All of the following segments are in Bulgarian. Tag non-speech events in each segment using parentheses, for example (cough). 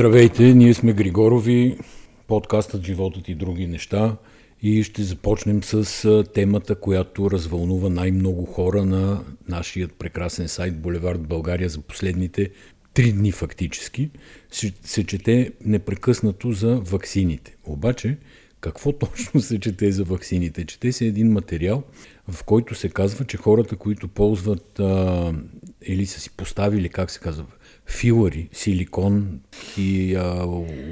Здравейте, ние сме Григорови, подкастът Животът и други неща и ще започнем с темата, която развълнува най-много хора на нашия прекрасен сайт Булевард България за последните три дни фактически. Се чете непрекъснато за ваксините. Обаче, какво (laughs) точно се чете за ваксините? Чете се един материал, в който се казва, че хората, които ползват а, или са си поставили, как се казва, филари, силикон и а,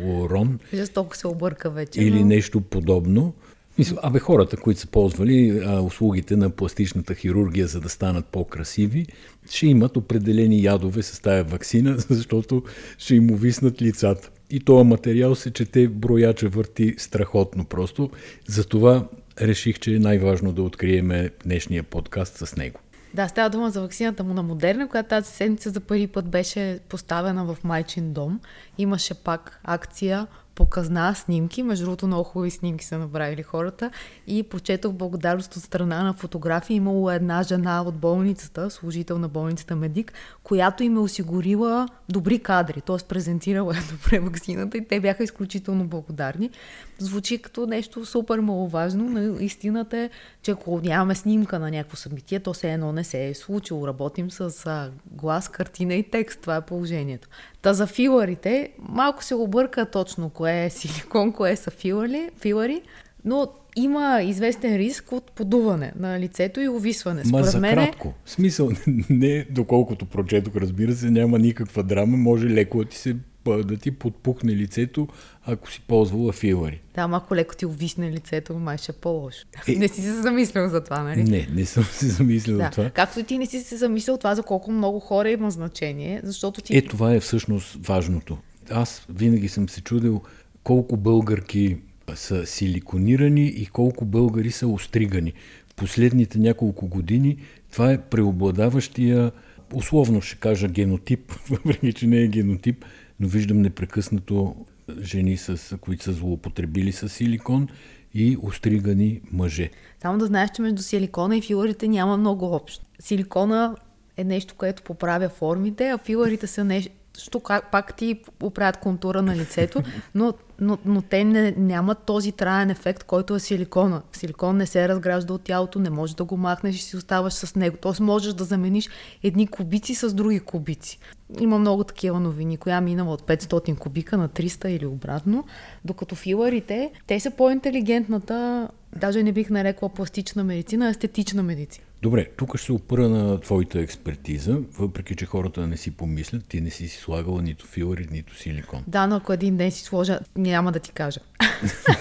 урон. толкова се обърка вече. Или но... нещо подобно. Мисля, абе хората, които са ползвали а, услугите на пластичната хирургия, за да станат по-красиви, ще имат определени ядове с тая вакцина, (laughs) защото ще им увиснат лицата. И този материал се чете, брояча върти страхотно просто. Затова реших, че е най-важно да откриеме днешния подкаст с него. Да, става дума за вакцината му на Модерна, която тази седмица за първи път беше поставена в майчин дом. Имаше пак акция показна снимки. Между другото, много хубави снимки са направили хората. И прочетох благодарност от страна на фотографии. Имало една жена от болницата, служител на болницата Медик, която им е осигурила добри кадри, т.е. презентирала е (laughs) добре вакцината и те бяха изключително благодарни. Звучи като нещо супер маловажно, но истината е, че ако нямаме снимка на някакво събитие, то все едно не се е случило. Работим с глас, картина и текст. Това е положението. Та за филарите, малко се обърка точно кое е силикон, кое са филари, филари но има известен риск от подуване на лицето и увисване. Ма за мене... кратко. Смисъл, (laughs) не доколкото прочетох, разбира се, няма никаква драма, може леко да ти се да ти подпухне лицето, ако си ползвала филари. Да, ама ако леко ти увисне лицето, май ще е по-лошо. Е... Не си се замислил за това, нали? Не, не съм се замислил да. за това. Както ти не си се замислил това за колко много хора има значение, защото ти... Е, това е всъщност важното. Аз винаги съм се чудил колко българки са силиконирани и колко българи са остригани. В последните няколко години това е преобладаващия, условно ще кажа генотип, (laughs) въпреки че не е генотип, но виждам непрекъснато жени, с, които са злоупотребили с силикон и остригани мъже. Само да знаеш, че между силикона и филарите няма много общо. Силикона е нещо, което поправя формите, а филарите са нещо, що пак ти оправят контура на лицето, но, но, но те не, нямат този траен ефект, който е силикона. Силикон не се разгражда от тялото, не можеш да го махнеш и си оставаш с него. Тоест можеш да замениш едни кубици с други кубици. Има много такива новини, коя минала от 500 кубика на 300 или обратно, докато филарите, те са по-интелигентната, даже не бих нарекла пластична медицина, естетична медицина. Добре, тук ще се опра на твоята експертиза, въпреки че хората не си помислят, ти не си си слагала нито филари, нито силикон. Да, но ако един ден си сложа, няма да ти кажа.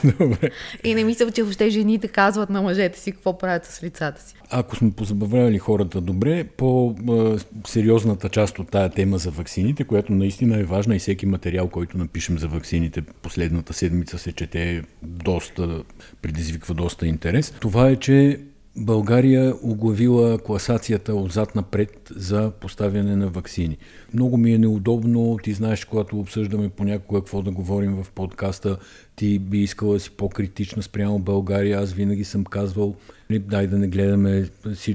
(laughs) Добре. И не мисля, че въобще жените казват на мъжете си какво правят с лицата си. Ако сме позабавляли хората добре, по-сериозната част от тая тема за ваксините, която наистина е важна и всеки материал, който напишем за ваксините последната седмица се чете доста, предизвиква доста интерес. Това е, че България оглавила класацията отзад напред за поставяне на вакцини. Много ми е неудобно, ти знаеш, когато обсъждаме понякога какво да говорим в подкаста, ти би искала да си по-критична спрямо България. Аз винаги съм казвал, нали, дай да не гледаме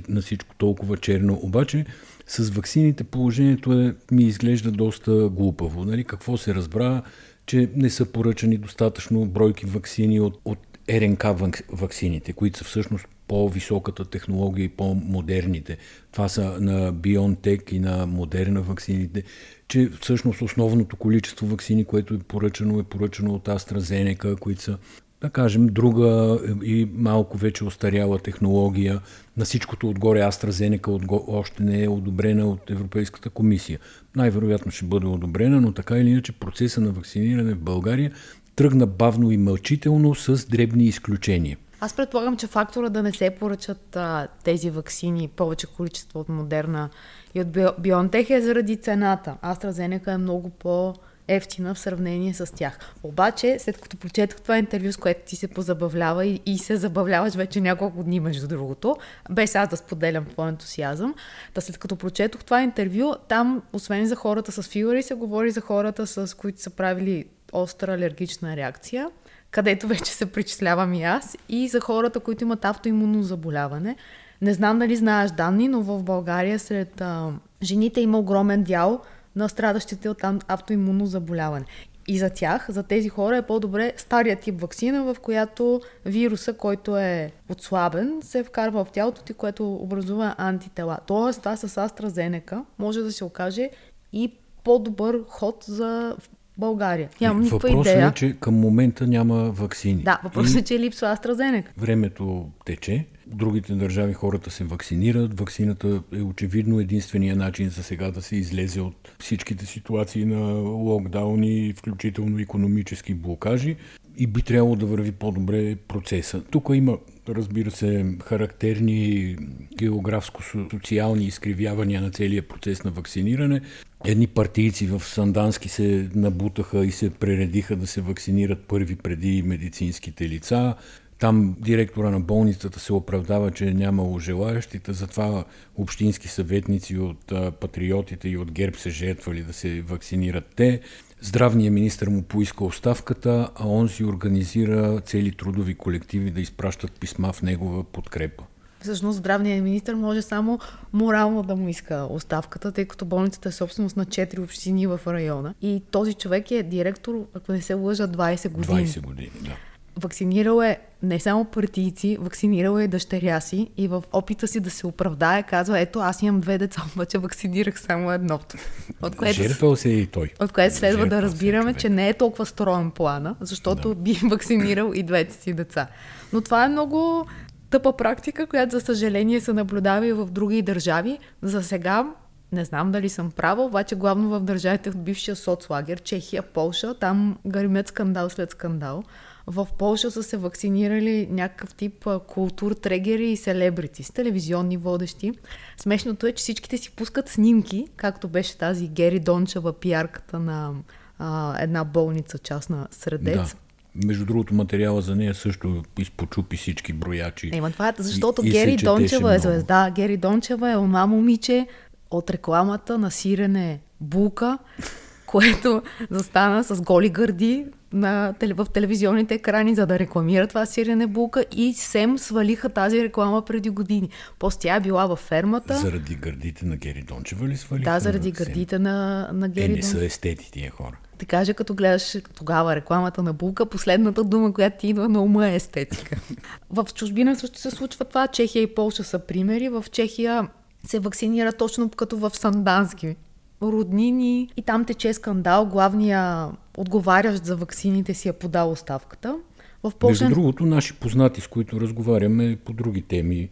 на всичко толкова черно. Обаче с вакцините положението е, ми изглежда доста глупаво. Нали? Какво се разбра, че не са поръчани достатъчно бройки вакцини от, от РНК вакцините, които са всъщност по-високата технология и по-модерните. Това са на BioNTech и на Модерна вакцините, че всъщност основното количество вакцини, което е поръчано, е поръчано от AstraZeneca, които са да кажем, друга и малко вече остаряла технология. На всичкото отгоре AstraZeneca още не е одобрена от Европейската комисия. Най-вероятно ще бъде одобрена, но така или иначе процеса на вакциниране в България тръгна бавно и мълчително с дребни изключения. Аз предполагам, че фактора да не се поръчат а, тези вакцини, повече количество от Модерна и от Бионтех е заради цената. AstraZeneca е много по- ефтина в сравнение с тях. Обаче, след като прочетох това интервю, с което ти се позабавлява и, и се забавляваш вече няколко дни, между другото, без аз да споделям твой ентусиазъм, да след като прочетох това интервю, там, освен за хората с филари, се говори за хората, с които са правили остра алергична реакция където вече се причислявам и аз, и за хората, които имат автоимунно заболяване. Не знам дали знаеш данни, но в България сред а, жените има огромен дял на страдащите от автоимунно заболяване. И за тях, за тези хора е по-добре стария тип вакцина, в която вируса, който е отслабен, се вкарва в тялото ти, което образува антитела. Тоест, това с AstraZeneca може да се окаже и по-добър ход за България. Нямам никаква въпросът идея. е, че към момента няма вакцини. Да, въпросът е, че липсва AstraZeneca. Времето тече, другите държави хората се вакцинират. Вакцината е очевидно единствения начин за сега да се излезе от всичките ситуации на локдауни, включително економически блокажи и би трябвало да върви по-добре процеса. Тук има, разбира се, характерни географско-социални изкривявания на целия процес на вакциниране. Едни партийци в Сандански се набутаха и се прередиха да се вакцинират първи преди медицинските лица. Там директора на болницата се оправдава, че нямало желаящите, затова общински съветници от патриотите и от ГЕРБ се жертвали да се вакцинират те. Здравният министр му поиска оставката, а он си организира цели трудови колективи да изпращат писма в негова подкрепа. Всъщност здравният министр може само морално да му иска оставката, тъй като болницата е собственост на 4 общини в района. И този човек е директор, ако не се лъжа, 20 години. 20 години, да. Вакцинирал е не само партийци, вакцинирал е дъщеря си и в опита си да се оправдае казва, ето аз имам две деца, обаче вакцинирах само едното. От което, Жертвал се и той. От което следва Жертвал да разбираме, че не е толкова строен плана, защото да. би (laughs) вакцинирал и двете си деца. Но това е много тъпа практика, която за съжаление се наблюдава и в други държави. За сега не знам дали съм права, обаче главно в държавите от бившия соцлагер, Чехия, Полша, там гърмят скандал след скандал. В Польша са се вакцинирали някакъв тип култур трегери и селебрити с телевизионни водещи. Смешното е, че всичките си пускат снимки, както беше тази Гери Дончева, пиарката на а, една болница частна Средец. Да. Между другото, материала за нея също изпочупи всички броячи. Ема това е, защото и, Гери и Дончева е звезда. Гери Дончева е онова момиче от рекламата на сирене Булка, (laughs) което застана с голи гърди на, в телевизионните екрани, за да рекламира това сирене булка и Сем свалиха тази реклама преди години. После тя е била във фермата. Заради гърдите на Гери Дончева ли свалиха? Да, заради на гърдите на, на Гери Те не са естети тия хора. Ти каже, като гледаш тогава рекламата на булка, последната дума, която ти идва на ума е естетика. (laughs) в чужбина също се случва това. Чехия и Полша са примери. В Чехия се вакцинира точно като в Сандански роднини и там тече скандал. Главния отговарящ за ваксините си е подал оставката. В Польша... Между другото, наши познати, с които разговаряме по други теми,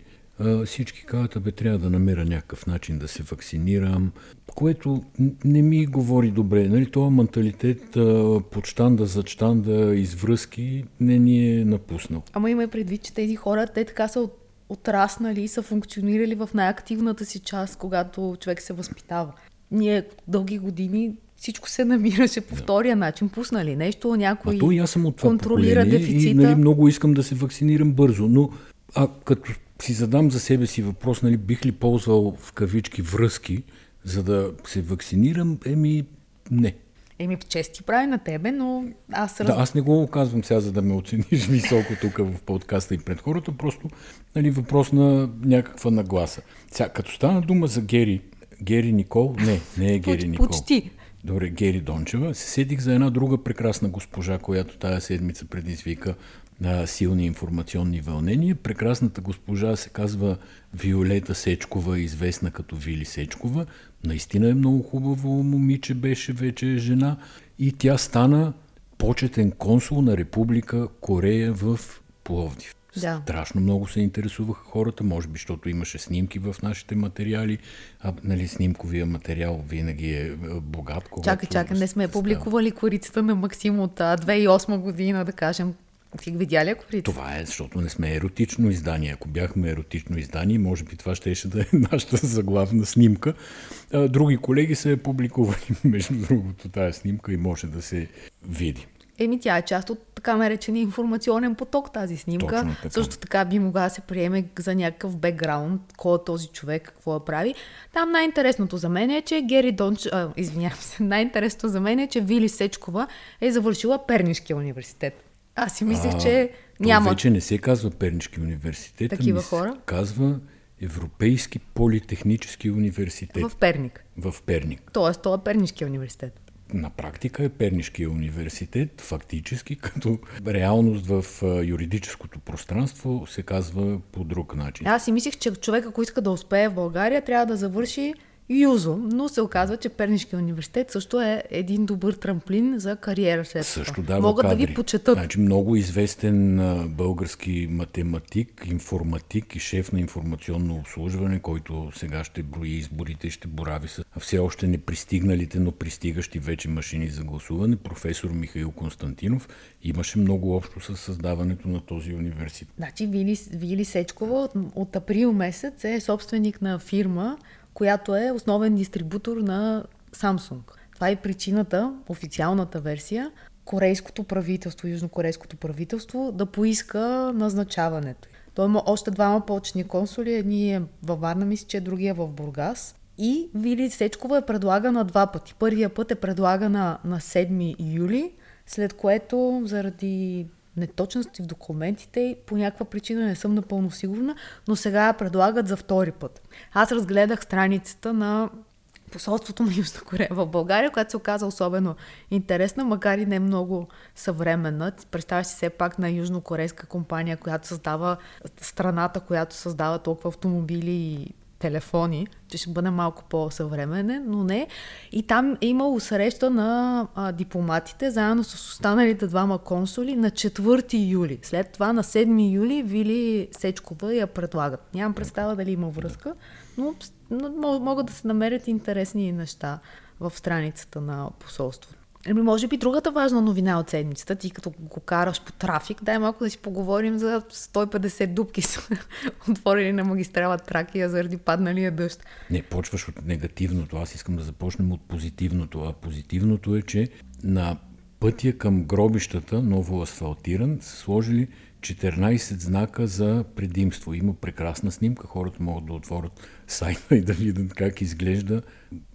всички казват, бе, трябва да намеря някакъв начин да се вакцинирам, което не ми говори добре. Нали, това менталитет под штанда, зад штанда, извръзки не ни е напуснал. Ама има предвид, че тези хора, те така са от отраснали и са функционирали в най-активната си част, когато човек се възпитава ние дълги години всичко се намираше по втория начин. Пуснали нещо, някой а то и аз съм от това контролира дефицита. И нали, много искам да се вакцинирам бързо, но а като си задам за себе си въпрос, нали, бих ли ползвал в кавички връзки, за да се вакцинирам, еми не. Еми, чести прави на тебе, но аз... Раз... Да, аз не го казвам сега, за да ме оцениш (laughs) високо тук в подкаста и пред хората, просто нали, въпрос на някаква нагласа. Сега, като стана дума за Гери, Гери Никол, не, не е Гери Никол. Почти. Добре, Гери Дончева. Се седих за една друга прекрасна госпожа, която тая седмица предизвика на силни информационни вълнения. Прекрасната госпожа се казва Виолета Сечкова, известна като Вили Сечкова. Наистина е много хубаво момиче, беше вече жена и тя стана почетен консул на Република Корея в Пловдив. Да. Страшно много се интересуваха хората, може би, защото имаше снимки в нашите материали, а нали, снимковия материал винаги е, е богат. Чакай, чакай, не сме публикували корицата на Максим от 2008 година, да кажем. Ти видя ли корицата? Това е, защото не сме еротично издание. Ако бяхме еротично издание, може би това щеше да е (laughs) нашата заглавна снимка. Други колеги са я публикували, (laughs) между другото, тая снимка и може да се види. Еми, тя е част от така наречения информационен поток, тази снимка. така. Също така би могла да се приеме за някакъв бекграунд, кой е този човек, какво да прави. Там най-интересното за мен е, че Гери Донч... А, извинявам се, (laughs) най-интересното за мен е, че Вили Сечкова е завършила Пернишкия университет. Аз си мислех, че няма... вече не се казва Пернишки университет, Такива хора? казва Европейски политехнически университет. В Перник. В Перник. Тоест, това е Пернишкия университет. на практика е Пернишкия университет, фактически, като реалност в юридическото пространство се казва по друг начин. Аз си мислех, че човек, ако иска да успее в България, трябва да завърши юзо, но се оказва, че Пернишкия университет също е един добър трамплин за кариера след това. Също дава Могат кадри. да ви почетат. Значи много известен български математик, информатик и шеф на информационно обслужване, който сега ще брои изборите и ще борави с все още не пристигналите, но пристигащи вече машини за гласуване, професор Михаил Константинов, имаше много общо с създаването на този университет. Значи Вили, Вили Сечкова от, от април месец е собственик на фирма, която е основен дистрибутор на Samsung. Това е причината, официалната версия, корейското правителство, южнокорейското правителство да поиска назначаването. Той има още двама почни консули, едни е във Варна, мисля, че другия е в Бургас. И Вили Сечкова е предлага на два пъти. Първия път е предлага на, на 7 юли, след което заради неточности в документите по някаква причина не съм напълно сигурна, но сега я предлагат за втори път. Аз разгледах страницата на посолството на Южна Корея в България, която се оказа особено интересна, макар и не много съвременна. Представя си все пак на южнокорейска компания, която създава страната, която създава толкова автомобили и телефони, че ще бъде малко по-съвременен, но не. И там е имало среща на а, дипломатите, заедно с останалите двама консули на 4 юли. След това на 7 юли Вили Сечкова я предлагат. Нямам представа дали има връзка, но, но могат да се намерят интересни неща в страницата на посолството. Еми, може би другата важна новина от седмицата, ти като го караш по трафик, дай малко да си поговорим за 150 дубки (laughs) са отворили на магистрала Тракия заради падналия дъжд. Не, почваш от негативното. Аз искам да започнем от позитивното. А позитивното е, че на пътя към гробищата, ново асфалтиран, са сложили 14 знака за предимство. Има прекрасна снимка, хората могат да отворят сайта и да видят как изглежда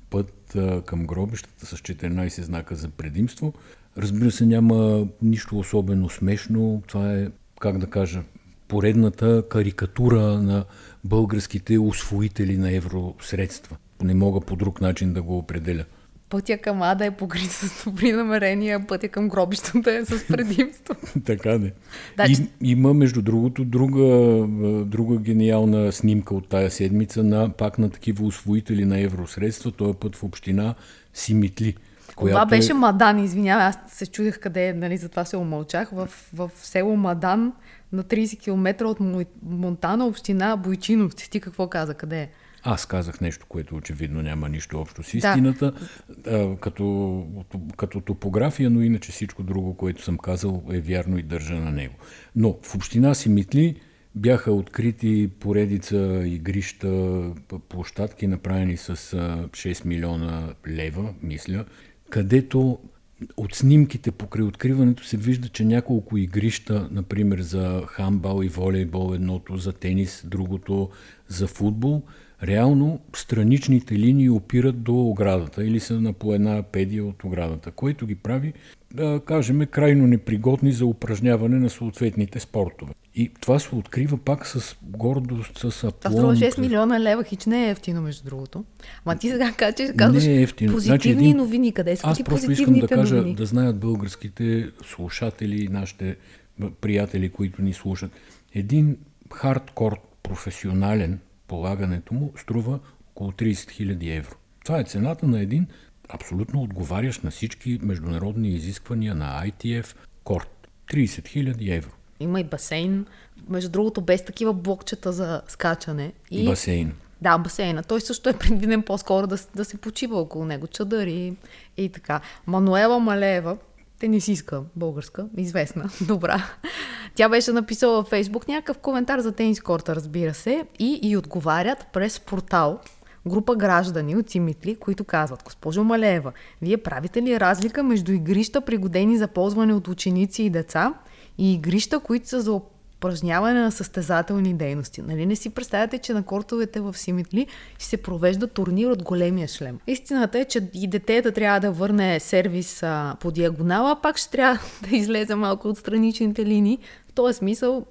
път към гробищата с 14 знака за предимство. Разбира се, няма нищо особено смешно. Това е, как да кажа, поредната карикатура на българските освоители на евросредства. Не мога по друг начин да го определя пътя към Ада е покрит с добри намерения, пътя към гробищата е с предимство. (laughs) така не. Да, И, има, между другото, друга, друга гениална снимка от тая седмица на пак на такива освоители на евросредства, този път в община Симитли. Която... Това беше Мадан, извинявай, аз се чудех къде е, нали, затова се умълчах. В, в село Мадан на 30 км от Монтана, община Бойчиновци. Ти какво каза, къде е? Аз казах нещо, което очевидно няма нищо общо с истината, да. като, като топография, но иначе всичко друго, което съм казал, е вярно и държа на него. Но в община Симитли бяха открити поредица игрища, площадки, направени с 6 милиона лева, мисля, където от снимките покрай откриването се вижда, че няколко игрища, например за хамбал и волейбол едното, за тенис другото, за футбол – реално страничните линии опират до оградата или са на по една педия от оградата, което ги прави, да кажем, крайно непригодни за упражняване на съответните спортове. И това се открива пак с гордост, с апломб. Това струва 6 милиона лева, хич не е ефтино, между другото. Ма ти сега (laughs) казваш, казваш не е ефтино. позитивни значи, един... новини. Къде са Аз просто искам да кажа, новини? да знаят българските слушатели и нашите приятели, които ни слушат. Един хардкор професионален полагането му струва около 30 000 евро. Това е цената на един абсолютно отговарящ на всички международни изисквания на ITF корт. 30 000 евро. Има и басейн, между другото без такива блокчета за скачане. И... Басейн. Да, басейна. Той също е предвиден по-скоро да, да се почива около него, чадър и, и така. Мануела Малеева, тенисистка българска, известна, (laughs) добра. Тя беше написала във Фейсбук някакъв коментар за тенис корта, разбира се, и, и отговарят през портал група граждани от Симитли, които казват, госпожо Малеева, вие правите ли разлика между игрища, пригодени за ползване от ученици и деца, и игрища, които са за упражняване на състезателни дейности. Нали не си представяте, че на кортовете в Симитли ще се провежда турнир от големия шлем. Истината е, че и детето трябва да върне сервис а, по диагонала, пак ще трябва (laughs) да излезе малко от страничните линии. Този смисъл...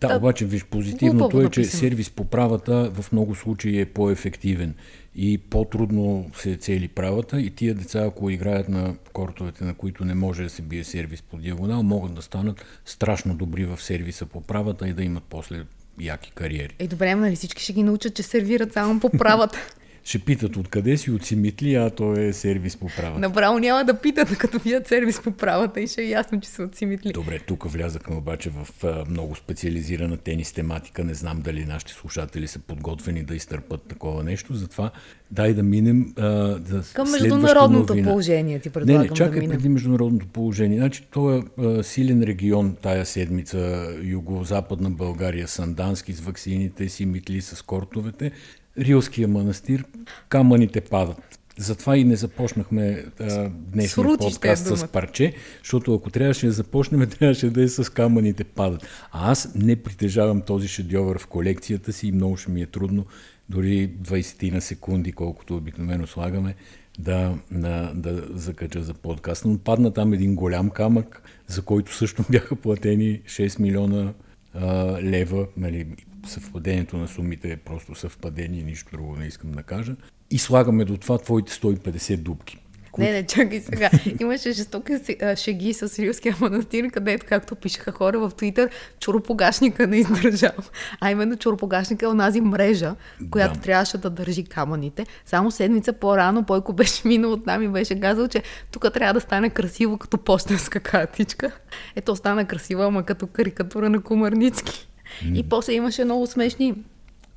Да, да обаче, виж, позитивното е, че сервис по правата в много случаи е по-ефективен и по-трудно се цели правата и тия деца, ако играят на кортовете, на които не може да се бие сервис по диагонал, могат да станат страшно добри в сервиса по правата и да имат после яки кариери. Е, добре, нали всички ще ги научат, че сервират само по правата. (laughs) ще питат откъде си, от Симитли, а то е сервис по правата. Направо няма да питат, като видят сервис по правата и ще е ясно, че са от Симитли. Добре, тук влязахме обаче в а, много специализирана тенис тематика. Не знам дали нашите слушатели са подготвени да изтърпат такова нещо. Затова дай да минем а, да към международното новина. положение. Ти предлагам не, не, чакай да преди международното положение. Значи, това е силен регион тая седмица, юго-западна България, Сандански с ваксините, Симитли с кортовете. Рилския манастир, камъните падат. Затова и не започнахме а, днешния подкаст с парче, защото ако трябваше да започнем, (laughs) трябваше да е с камъните падат. А аз не притежавам този шедьовър в колекцията си и много ще ми е трудно, дори 20 на секунди, колкото обикновено слагаме, да, да, да закача за подкаст. Но падна там един голям камък, за който също (laughs) бяха платени 6 милиона лева, нали, съвпадението на сумите е просто съвпадение, нищо друго не искам да кажа. И слагаме до това твоите 150 дубки. Не, не, чакай сега. Имаше жестоки шеги с Рилския манастир, където, както пишеха хора в Твитър, чуропогашника не издържал. А именно чуропогашника е онази мрежа, която да. трябваше да държи камъните. Само седмица по-рано Бойко беше минал от нами и беше казал, че тук трябва да стане красиво като почтенска картичка. Ето стана красиво, ама като карикатура на Кумарницки. Mm. И после имаше много смешни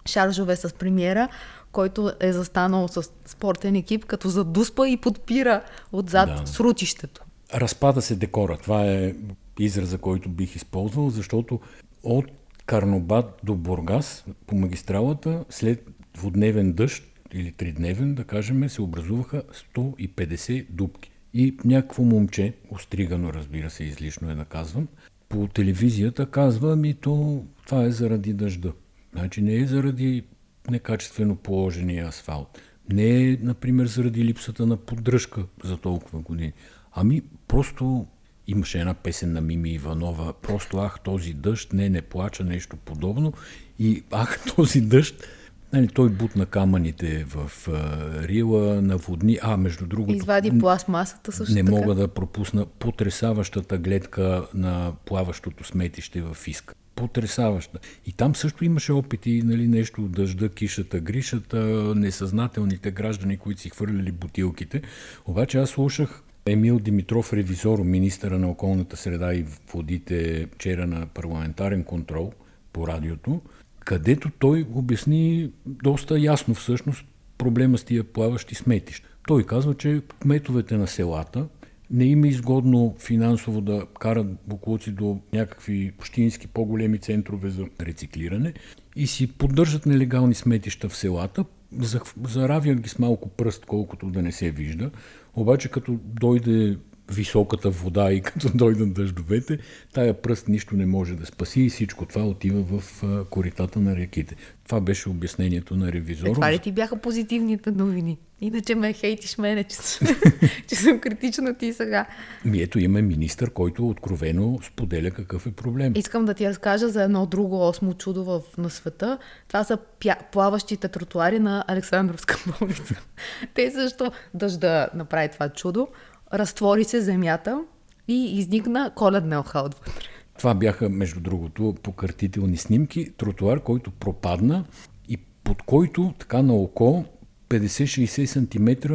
шаржове с премиера, който е застанал с спортен екип, като задуспа и подпира отзад да. срутището. Разпада се декора. Това е израза, който бих използвал, защото от Карнобат до Бургас по магистралата след двудневен дъжд или тридневен, да кажем, се образуваха 150 дубки. И някакво момче, остригано разбира се, излишно е да казвам, по телевизията казва ми то това е заради дъжда. Значи не е заради некачествено положения асфалт. Не например, заради липсата на поддръжка за толкова години. Ами просто имаше една песен на Мими Иванова, просто ах този дъжд, не, не плача, нещо подобно. И ах (laughs) този дъжд, Нали, той бутна камъните в а, Рила, наводни. А, между другото... Извади пластмасата също Не така. мога да пропусна потрясаващата гледка на плаващото сметище в Фиска потрясаваща. И там също имаше опити, нали, нещо дъжда, кишата, гришата, несъзнателните граждани, които си хвърляли бутилките. Обаче аз слушах Емил Димитров, ревизор, министъра на околната среда и водите, вчера на парламентарен контрол по радиото, където той обясни доста ясно всъщност проблема с тия плаващи сметища. Той казва, че кметовете на селата не им е изгодно финансово да карат буклуци до някакви общински по-големи центрове за рециклиране и си поддържат нелегални сметища в селата, заравят ги с малко пръст, колкото да не се вижда, обаче като дойде високата вода и (laughs) като дойдат дъждовете, тая пръст нищо не може да спаси и всичко това отива в коритата на реките. Това беше обяснението на ревизора. Е, това ли ти бяха позитивните новини? Иначе ме хейтиш мене, че, (laughs) че съм критична ти сега. Ми ето има министър, който откровено споделя какъв е проблем. Искам да ти разкажа за едно друго осмо чудо в, на света. Това са пя, плаващите тротуари на Александровска (laughs) болница. Те също дъжда направи това чудо разтвори се земята и изникна коледна елха отвътре. Това бяха, между другото, покъртителни снимки. Тротуар, който пропадна и под който, така на око, 50-60 см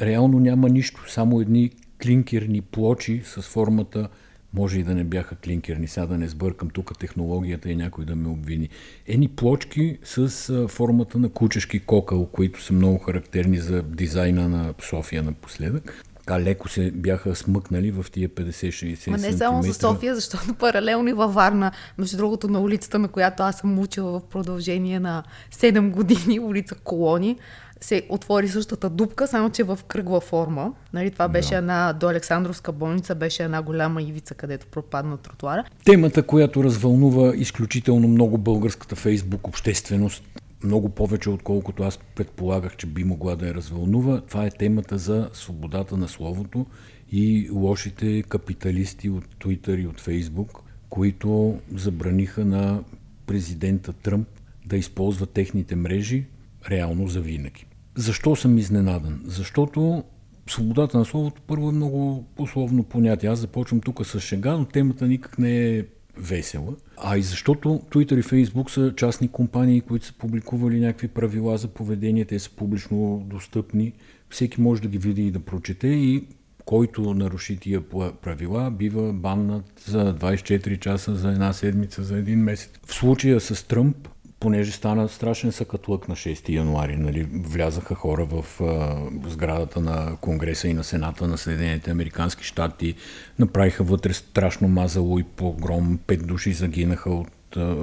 реално няма нищо. Само едни клинкерни плочи с формата може и да не бяха клинкерни, сега да не сбъркам тук технологията и някой да ме обвини. Ени плочки с формата на кучешки кокъл, които са много характерни за дизайна на София напоследък така леко се бяха смъкнали в тия 50-60 Ма не само за София, защото паралелно и във Варна, между другото на улицата, на която аз съм учила в продължение на 7 години, (laughs) улица Колони, се отвори същата дупка, само че в кръгла форма. Нали, това беше да. една, до Александровска болница беше една голяма ивица, където пропадна тротуара. Темата, която развълнува изключително много българската фейсбук общественост, много повече, отколкото аз предполагах, че би могла да я развълнува. Това е темата за свободата на словото и лошите капиталисти от Twitter и от Facebook, които забраниха на президента Тръмп да използва техните мрежи реално за винаги. Защо съм изненадан? Защото свободата на словото първо е много условно понятие. Аз започвам тук с шега, но темата никак не е весела. А и защото Twitter и Facebook са частни компании, които са публикували някакви правила за поведение, те са публично достъпни. Всеки може да ги види и да прочете и който наруши тия правила, бива баннат за 24 часа, за една седмица, за един месец. В случая с Тръмп, понеже стана страшен съкатлък на 6 януари, нали, влязаха хора в а, сградата на Конгреса и на Сената на Съединените Американски щати, направиха вътре страшно мазало и погром, пет души загинаха от, а,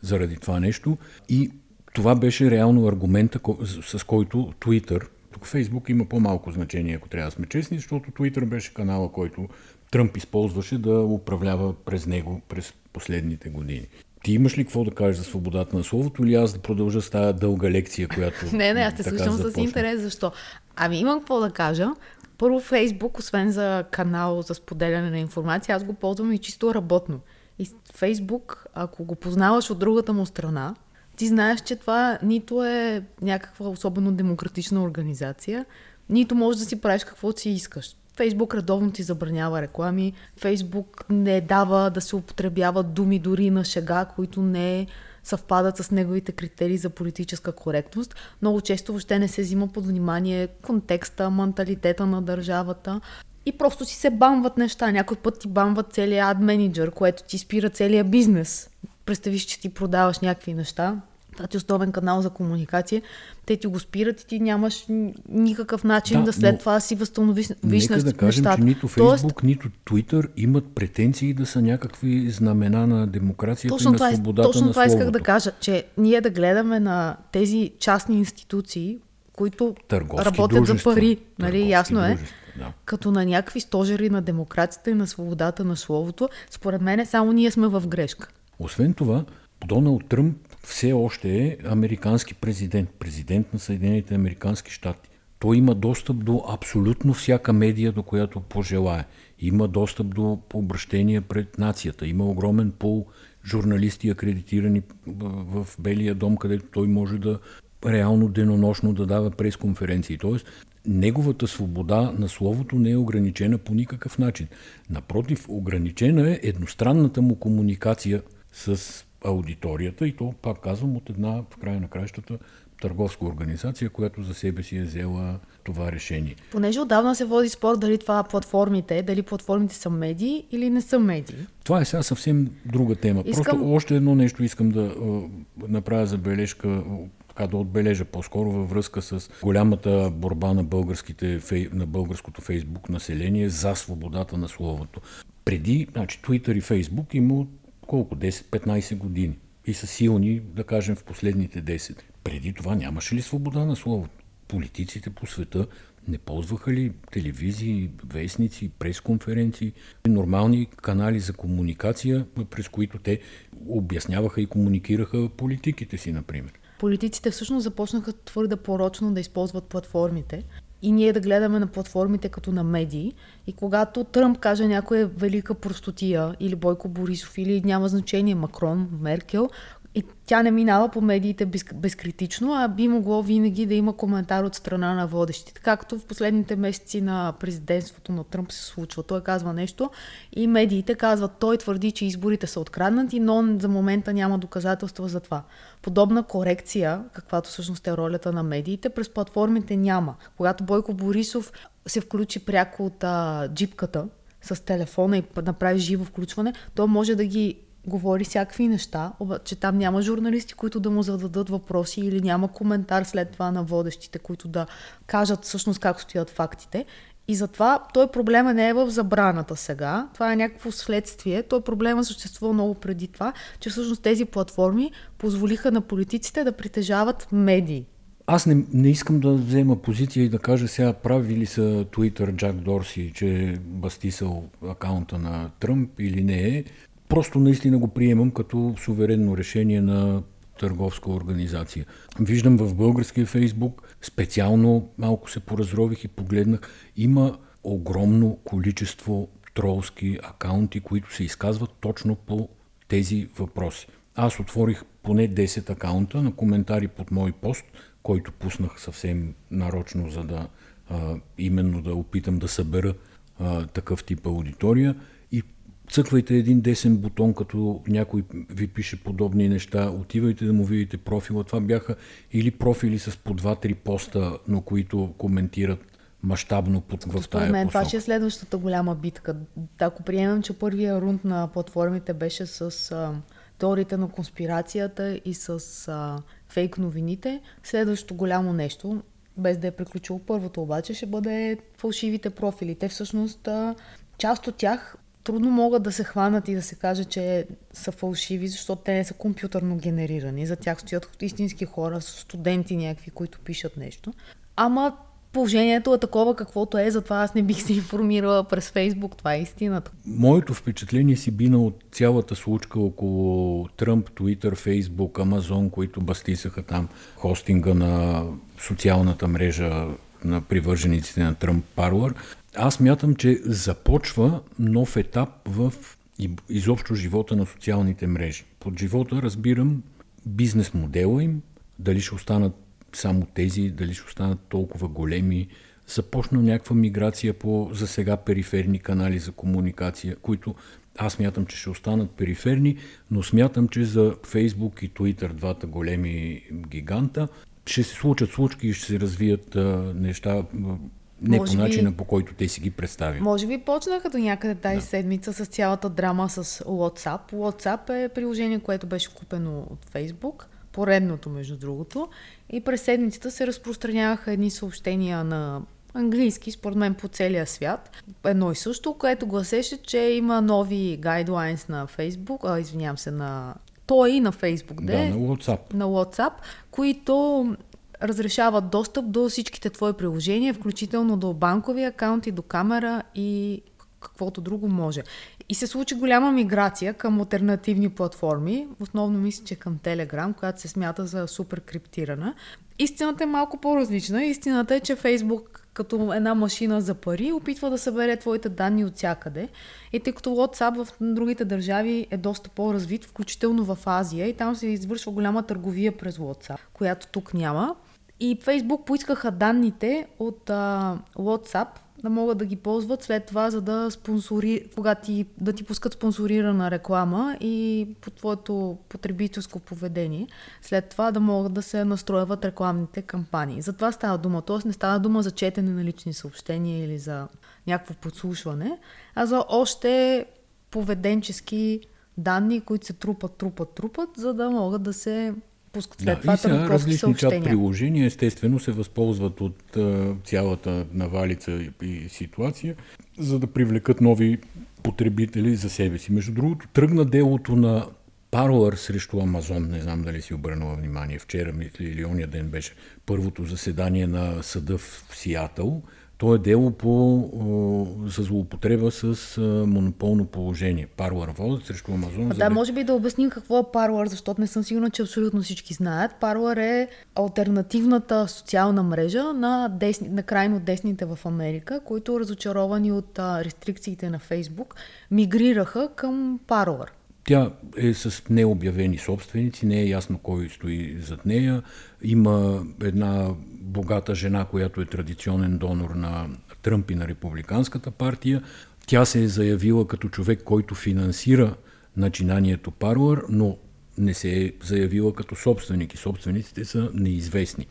заради това нещо и това беше реално аргумента, с който Twitter тук Фейсбук има по-малко значение, ако трябва да сме честни, защото Twitter беше канала, който Тръмп използваше да управлява през него през последните години. Ти имаш ли какво да кажеш за свободата на словото или аз да продължа с тази дълга лекция, която. (laughs) не, не, аз те слушам с интерес. Защо? Ами имам какво да кажа. Първо Фейсбук, освен за канал за споделяне на информация, аз го ползвам и чисто работно. И Фейсбук, ако го познаваш от другата му страна, ти знаеш, че това нито е някаква особено демократична организация, нито можеш да си правиш каквото си искаш. Фейсбук редовно ти забранява реклами, Фейсбук не дава да се употребяват думи дори на шега, които не съвпадат с неговите критерии за политическа коректност. Много често въобще не се взима под внимание контекста, менталитета на държавата и просто си се бамват неща. Някой път ти бамват целият ад менеджер, което ти спира целият бизнес представиш, че ти продаваш някакви неща, това ти е основен канал за комуникация, те ти го спират и ти нямаш никакъв начин да, да след това си възстановиш нека да кажем, нещата. че нито Фейсбук, Тоест, нито Твитър имат претенции да са някакви знамена на демокрацията точно и на това, е- свободата Точно на това словото. исках да кажа, че ние да гледаме на тези частни институции, които Търговски работят дружества. за пари, нали, ясно е, дружества, да. като на някакви стожери на демокрацията и на свободата на словото, според мен само ние сме в грешка. Освен това, Доналд Тръмп все още е американски президент, президент на Съединените Американски щати. Той има достъп до абсолютно всяка медия, до която пожелае. Има достъп до обращения пред нацията. Има огромен пол журналисти, акредитирани в Белия дом, където той може да реално денонощно да дава пресконференции. Тоест, неговата свобода на словото не е ограничена по никакъв начин. Напротив, ограничена е едностранната му комуникация с аудиторията и то, пак казвам, от една, в края на краищата, търговска организация, която за себе си е взела това решение. Понеже отдавна се води спор дали това платформите, дали платформите са медии или не са медии. Това е сега съвсем друга тема. Искам... Просто още едно нещо искам да направя забележка, така да отбележа по-скоро във връзка с голямата борба на, българските, на българското фейсбук население за свободата на словото. Преди, значи, Twitter и Фейсбук има колко? 10-15 години. И са силни, да кажем, в последните 10. Преди това нямаше ли свобода на словото? Политиците по света не ползваха ли телевизии, вестници, пресконференции, нормални канали за комуникация, през които те обясняваха и комуникираха политиките си, например? Политиците всъщност започнаха твърде порочно да използват платформите и ние да гледаме на платформите като на медии. И когато Тръмп каже някоя велика простотия, или Бойко Борисов, или няма значение Макрон, Меркел, и тя не минава по медиите без, безкритично, а би могло винаги да има коментар от страна на водещите. Както в последните месеци на президентството на Тръмп се случва. Той казва нещо и медиите казват, той твърди, че изборите са откраднати, но за момента няма доказателства за това. Подобна корекция, каквато всъщност е ролята на медиите, през платформите няма. Когато Бойко Борисов се включи пряко от а, джипката, с телефона и направи живо включване, то може да ги говори всякакви неща, обаче там няма журналисти, които да му зададат въпроси или няма коментар след това на водещите, които да кажат всъщност как стоят фактите. И затова той проблема не е в забраната сега, това е някакво следствие. Той проблема съществува много преди това, че всъщност тези платформи позволиха на политиците да притежават медии. Аз не, не искам да взема позиция и да кажа сега прави ли са Twitter Джак Дорси, че е бастисал акаунта на Тръмп или не е. Просто наистина го приемам като суверенно решение на търговска организация. Виждам в българския фейсбук, специално малко се поразрових и погледнах, има огромно количество тролски акаунти, които се изказват точно по тези въпроси. Аз отворих поне 10 акаунта на коментари под мой пост, който пуснах съвсем нарочно, за да а, именно да опитам да събера а, такъв тип аудитория цъквайте един десен бутон, като някой ви пише подобни неща, отивайте да му видите профила. Това бяха или профили с по два-три поста, но които коментират мащабно под, в тая мен посока. това ще е следващата голяма битка. Ако приемем, че първия рунд на платформите беше с а, теориите на конспирацията и с а, фейк новините, следващото голямо нещо, без да е приключило първото обаче, ще бъде фалшивите профили. Те всъщност, а, част от тях трудно могат да се хванат и да се каже, че са фалшиви, защото те не са компютърно генерирани. За тях стоят истински хора, студенти някакви, които пишат нещо. Ама положението е такова каквото е, затова аз не бих се информирала през Фейсбук. Това е истината. Моето впечатление си бина от цялата случка около Тръмп, Твитър, Фейсбук, Амазон, които бастисаха там хостинга на социалната мрежа на привържениците на Тръмп Парлър. Аз мятам, че започва нов етап в изобщо живота на социалните мрежи. Под живота разбирам бизнес модела им, дали ще останат само тези, дали ще останат толкова големи. Започна някаква миграция по за сега периферни канали за комуникация, които аз мятам, че ще останат периферни, но смятам, че за Фейсбук и Twitter, двата големи гиганта, ще се случат случки и ще се развият а, неща не може по начина, би, по който те си ги представят. Може би почнаха до някъде тази да. седмица с цялата драма с WhatsApp. WhatsApp е приложение, което беше купено от Facebook поредното, между другото. И през седмицата се разпространяваха едни съобщения на английски, според мен по целия свят. Едно и също, което гласеше, че има нови гайдлайнс на Facebook, а, извинявам се, на той и на Facebook, да, де, на WhatsApp. на WhatsApp, които разрешават достъп до всичките твои приложения, включително до банкови акаунти, до камера и каквото друго може. И се случи голяма миграция към альтернативни платформи, основно мисля, че към Telegram, която се смята за супер криптирана. Истината е малко по-различна. Истината е, че Facebook като една машина за пари опитва да събере твоите данни от всякъде. И тъй като WhatsApp в другите държави е доста по-развит, включително в Азия, и там се извършва голяма търговия през WhatsApp, която тук няма. И Facebook поискаха данните от а, WhatsApp да могат да ги ползват след това, за да спонсори, когато ти, да ти пускат спонсорирана реклама и по твоето потребителско поведение, след това да могат да се настрояват рекламните кампании. За това става дума. Тоест не става дума за четене на лични съобщения или за някакво подслушване, а за още поведенчески данни, които се трупат, трупат, трупат, за да могат да се пускат след да, това и сега различни чат приложения естествено се възползват от а, цялата навалица и, и ситуация, за да привлекат нови потребители за себе си. Между другото, тръгна делото на Parler срещу Амазон, не знам дали си обърнала внимание, вчера или ония ден беше първото заседание на съда в Сиатъл, то е дело по, за злоупотреба с монополно положение. Паруар водят срещу Амазон. Да, може би да обясним какво е Паруар, защото не съм сигурна, че абсолютно всички знаят. Паруар е альтернативната социална мрежа на, десни, на крайно десните в Америка, които разочаровани от а, рестрикциите на Фейсбук, мигрираха към Паруар. Тя е с необявени собственици, не е ясно кой стои зад нея. Има една богата жена, която е традиционен донор на Тръмп и на Републиканската партия. Тя се е заявила като човек, който финансира начинанието Паруар, но не се е заявила като собственик и собствениците са неизвестни.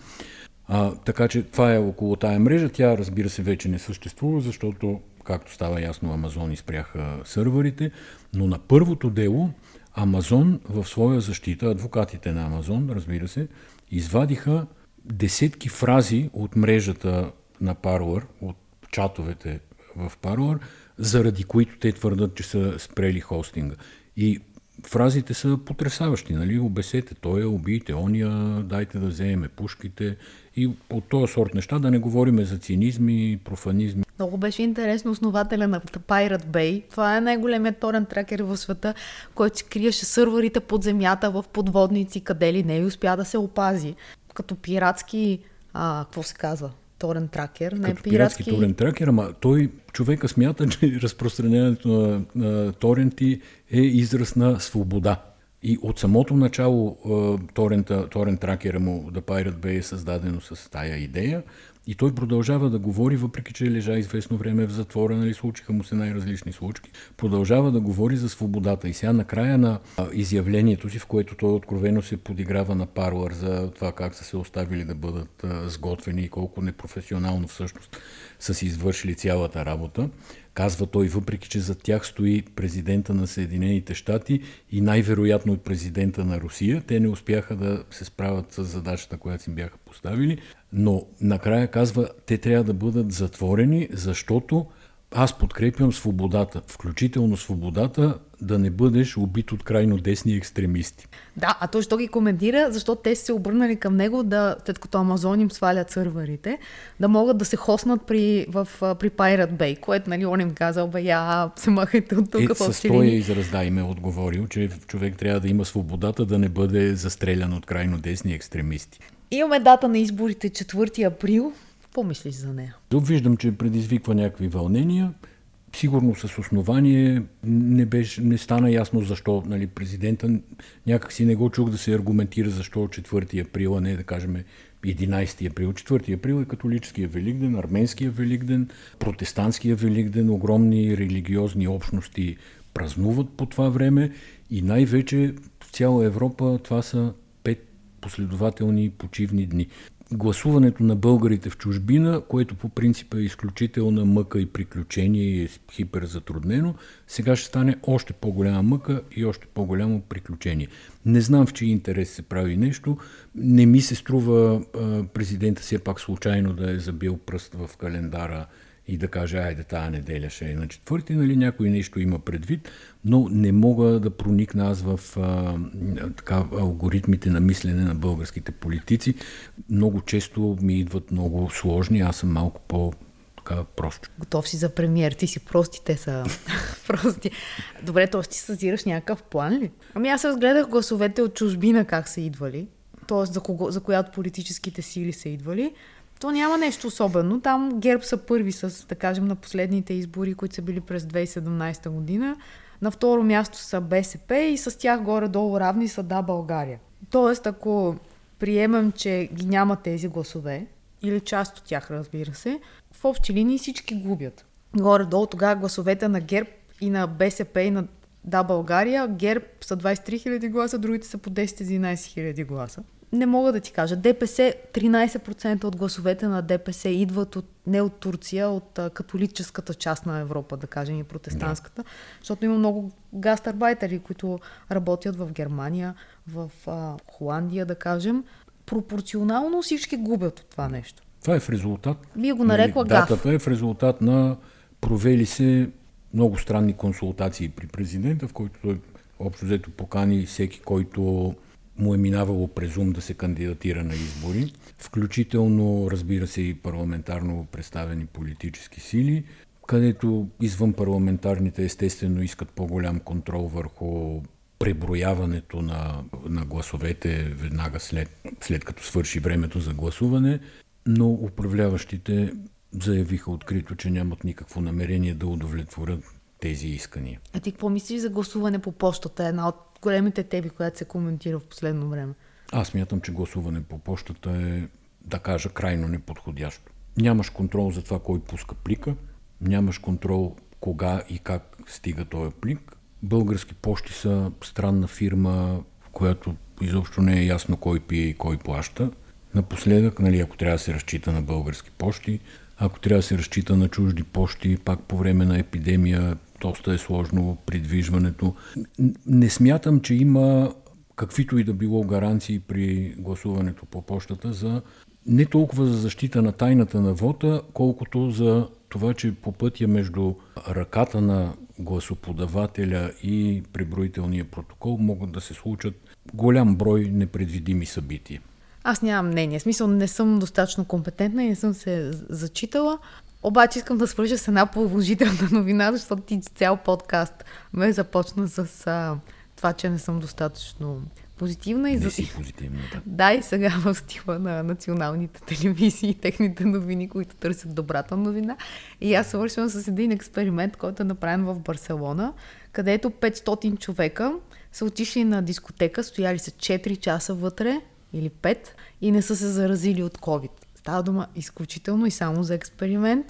А, така че това е около тая мрежа. Тя, разбира се, вече не съществува, защото, както става ясно, Амазон изпряха сървърите, но на първото дело Амазон в своя защита, адвокатите на Амазон, разбира се, извадиха десетки фрази от мрежата на Parler, от чатовете в Parler, заради които те твърдат, че са спрели хостинга. И фразите са потрясаващи, нали? Обесете, той е, убийте ония, дайте да вземем пушките и от този сорт неща, да не говориме за цинизми, профанизми. Много беше интересно основателя на Pirate Bay. Това е най-големият торен тракер в света, който си криеше сървърите под земята в подводници, къде ли не и успя да се опази. Като пиратски, а, какво се казва? торен тракер, не като пиратски... пиратски торен тракер, ама той човека смята, (laughs) че разпространението на, на торенти е израз на свобода. И от самото начало торента, торент тракера му The Pirate Bay е създадено с тая идея. И той продължава да говори, въпреки че лежа известно време в затвора, нали, случиха му се най-различни случки, продължава да говори за свободата. И сега на а, изявлението си, в което той откровено се подиграва на Парлър за това как са се оставили да бъдат сготвени и колко непрофесионално всъщност са си извършили цялата работа, казва той, въпреки че за тях стои президента на Съединените щати и най-вероятно и президента на Русия. Те не успяха да се справят с задачата, която си бяха поставили, но накрая казва, те трябва да бъдат затворени, защото аз подкрепям свободата, включително свободата да не бъдеш убит от крайно десни екстремисти. Да, а той що ги коментира, защото те се обърнали към него, да, след като Амазон им свалят сървърите, да могат да се хоснат при, в, при Pirate Bay, което нали, он им казал, бе, я се махайте от тук е, С този израз да им е отговорил, че човек трябва да има свободата да не бъде застрелян от крайно десни екстремисти. Имаме дата на изборите 4 април. Какво мислиш за нея? Виждам, че предизвиква някакви вълнения. Сигурно с основание не, беше, не стана ясно защо нали, президента някак си не го чух да се аргументира защо 4 април, а не да кажем 11 април. 4 април е католическия великден, арменския великден, протестантския великден, огромни религиозни общности празнуват по това време и най-вече в цяла Европа това са последователни почивни дни. Гласуването на българите в чужбина, което по принцип е изключителна мъка и приключение и е хиперзатруднено, сега ще стане още по-голяма мъка и още по-голямо приключение. Не знам в чий интерес се прави нещо. Не ми се струва президента все пак случайно да е забил пръст в календара и да каже, айде тази неделя ще е на четвърти, нали, някой нещо има предвид, но не мога да проникна аз в а, така, алгоритмите на мислене на българските политици. Много често ми идват много сложни, аз съм малко по така просто. Готов си за премиер, ти си прости, те са (laughs) прости. Добре, т.е. ти съзираш някакъв план ли? Ами аз разгледах гласовете от чужбина как са идвали, т.е. За, кого, за която политическите сили са идвали то няма нещо особено. Там ГЕРБ са първи с, да кажем, на последните избори, които са били през 2017 година. На второ място са БСП и с тях горе-долу равни са Да България. Тоест, ако приемам, че ги няма тези гласове, или част от тях, разбира се, в общи линии всички губят. Горе-долу тогава гласовете на ГЕРБ и на БСП и на Да България, ГЕРБ са 23 000 гласа, другите са по 10-11 000 гласа не мога да ти кажа. ДПС, 13% от гласовете на ДПС идват от, не от Турция, от а, католическата част на Европа, да кажем, и протестантската, да. защото има много гастарбайтери, които работят в Германия, в а, Холандия, да кажем. Пропорционално всички губят от това нещо. Това е в резултат. Вие го нарекла нали, гаф. Датата е в резултат на провели се много странни консултации при президента, в който той общо взето покани всеки, който му е минавало през ум да се кандидатира на избори, включително, разбира се, и парламентарно представени политически сили, където извън парламентарните естествено искат по-голям контрол върху преброяването на, на гласовете веднага след, след като свърши времето за гласуване, но управляващите заявиха открито, че нямат никакво намерение да удовлетворят тези искания. А ти какво мислиш за гласуване по почтата? Една от големите теми, която се коментира в последно време. Аз мятам, че гласуване по почтата е, да кажа, крайно неподходящо. Нямаш контрол за това кой пуска плика, нямаш контрол кога и как стига този плик. Български почти са странна фирма, в която изобщо не е ясно кой пие и кой плаща. Напоследък, нали, ако трябва да се разчита на български почти, ако трябва да се разчита на чужди почти, пак по време на епидемия доста е сложно придвижването. Не смятам, че има каквито и да било гаранции при гласуването по почтата за не толкова за защита на тайната на вота, колкото за това, че по пътя между ръката на гласоподавателя и преброителния протокол могат да се случат голям брой непредвидими събития. Аз нямам мнение. В смисъл не съм достатъчно компетентна и не съм се зачитала. Обаче искам да свържа с една положителна (laughs) новина, защото ти цял подкаст ме започна с а, това, че не съм достатъчно позитивна. И за... си позитивна, да. Да, и сега в стила на националните телевизии и техните новини, които търсят добрата новина. И аз свършвам с един експеримент, който е направен в Барселона, където 500 човека са отишли на дискотека, стояли са 4 часа вътре или 5 и не са се заразили от COVID. Става дума изключително и само за експеримент.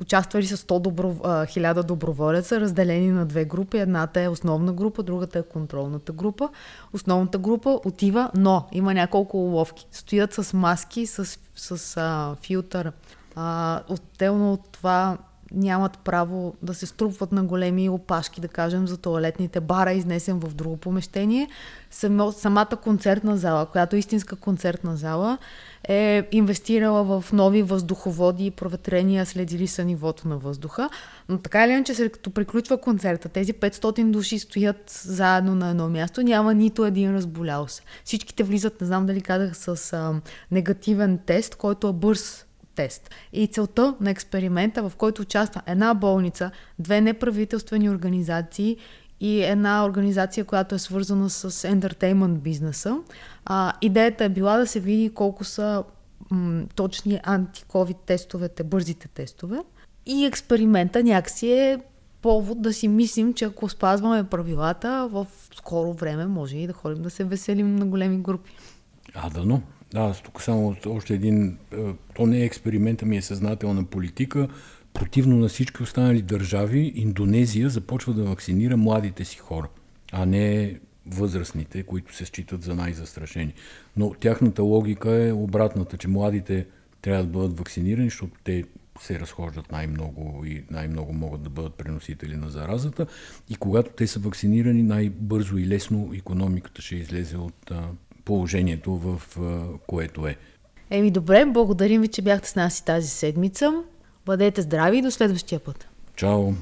Участвали са 100 добро, 1000 доброволеца, разделени на две групи. Едната е основна група, другата е контролната група. Основната група отива, но има няколко уловки. Стоят с маски, с, с а, филтър. А, отделно от това нямат право да се струпват на големи опашки, да кажем, за туалетните бара, изнесен в друго помещение. самата концертна зала, която е истинска концертна зала, е инвестирала в нови въздуховоди и проветрения, следили са нивото на въздуха. Но така или иначе, след като приключва концерта, тези 500 души стоят заедно на едно място, няма нито един разболял се. Всичките влизат, не знам дали казах, с а, негативен тест, който е бърз тест. И целта на експеримента, в който участва една болница, две неправителствени организации и една организация, която е свързана с ентертеймент бизнеса. А, идеята е била да се види колко са м- точни антиковид тестовете, бързите тестове. И експеримента някакси е повод да си мислим, че ако спазваме правилата, в скоро време може и да ходим да се веселим на големи групи. А, да, но. Да, тук само още един, е, то не е експеримента ми е съзнателна политика, противно на всички останали държави, Индонезия започва да вакцинира младите си хора, а не възрастните, които се считат за най-застрашени. Но тяхната логика е обратната, че младите трябва да бъдат вакцинирани, защото те се разхождат най-много и най-много могат да бъдат преносители на заразата. И когато те са вакцинирани, най-бързо и лесно економиката ще излезе от положението, в което е. Еми добре, благодарим ви, че бяхте с нас и тази седмица. Бъдете здрави и до следващия път. Чао!